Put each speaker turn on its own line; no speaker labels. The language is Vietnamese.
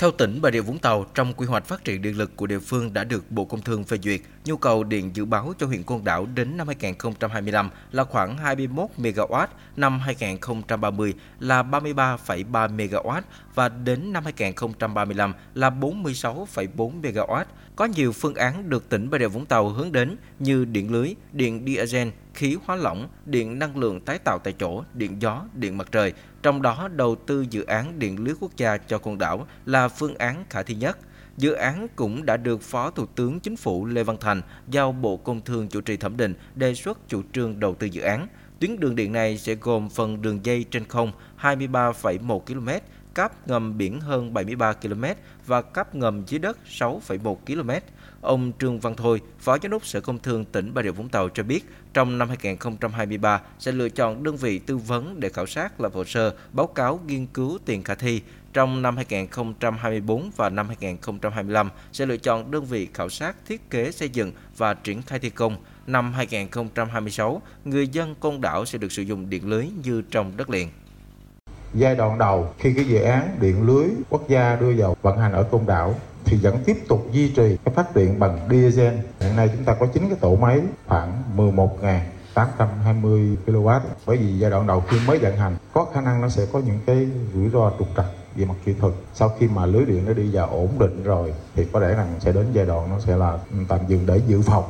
Theo tỉnh Bà Rịa Vũng Tàu, trong quy hoạch phát triển điện lực của địa phương đã được Bộ Công Thương phê duyệt, nhu cầu điện dự báo cho huyện Côn Đảo đến năm 2025 là khoảng 21 MW, năm 2030 là 33,3 MW và đến năm 2035 là 46,4 MW. Có nhiều phương án được tỉnh Bà Rịa Vũng Tàu hướng đến như điện lưới, điện diesel, khí hóa lỏng, điện năng lượng tái tạo tại chỗ, điện gió, điện mặt trời. Trong đó, đầu tư dự án điện lưới quốc gia cho quần Đảo là phương án khả thi nhất. Dự án cũng đã được Phó Thủ tướng Chính phủ Lê Văn Thành giao Bộ Công Thương chủ trì thẩm định đề xuất chủ trương đầu tư dự án. Tuyến đường điện này sẽ gồm phần đường dây trên không 23,1 km, cáp ngầm biển hơn 73 km và cáp ngầm dưới đất 6,1 km. Ông Trương Văn Thôi, Phó Giám đốc Sở Công Thương tỉnh Bà Rịa Vũng Tàu cho biết, trong năm 2023 sẽ lựa chọn đơn vị tư vấn để khảo sát lập hồ sơ, báo cáo nghiên cứu tiền khả thi. Trong năm 2024 và năm 2025 sẽ lựa chọn đơn vị khảo sát thiết kế xây dựng và triển khai thi công. Năm 2026, người dân Côn Đảo sẽ được sử dụng điện lưới như trong đất liền
giai đoạn đầu, khi cái dự án điện lưới quốc gia đưa vào vận hành ở côn đảo thì vẫn tiếp tục duy trì cái phát điện bằng diesel. Hiện nay chúng ta có 9 cái tổ máy khoảng 11.820 kW bởi vì giai đoạn đầu khi mới vận hành, có khả năng nó sẽ có những cái rủi ro trục trặc về mặt kỹ thuật. Sau khi mà lưới điện nó đi vào ổn định rồi, thì có thể rằng sẽ đến giai đoạn nó sẽ là tạm dừng để dự phòng.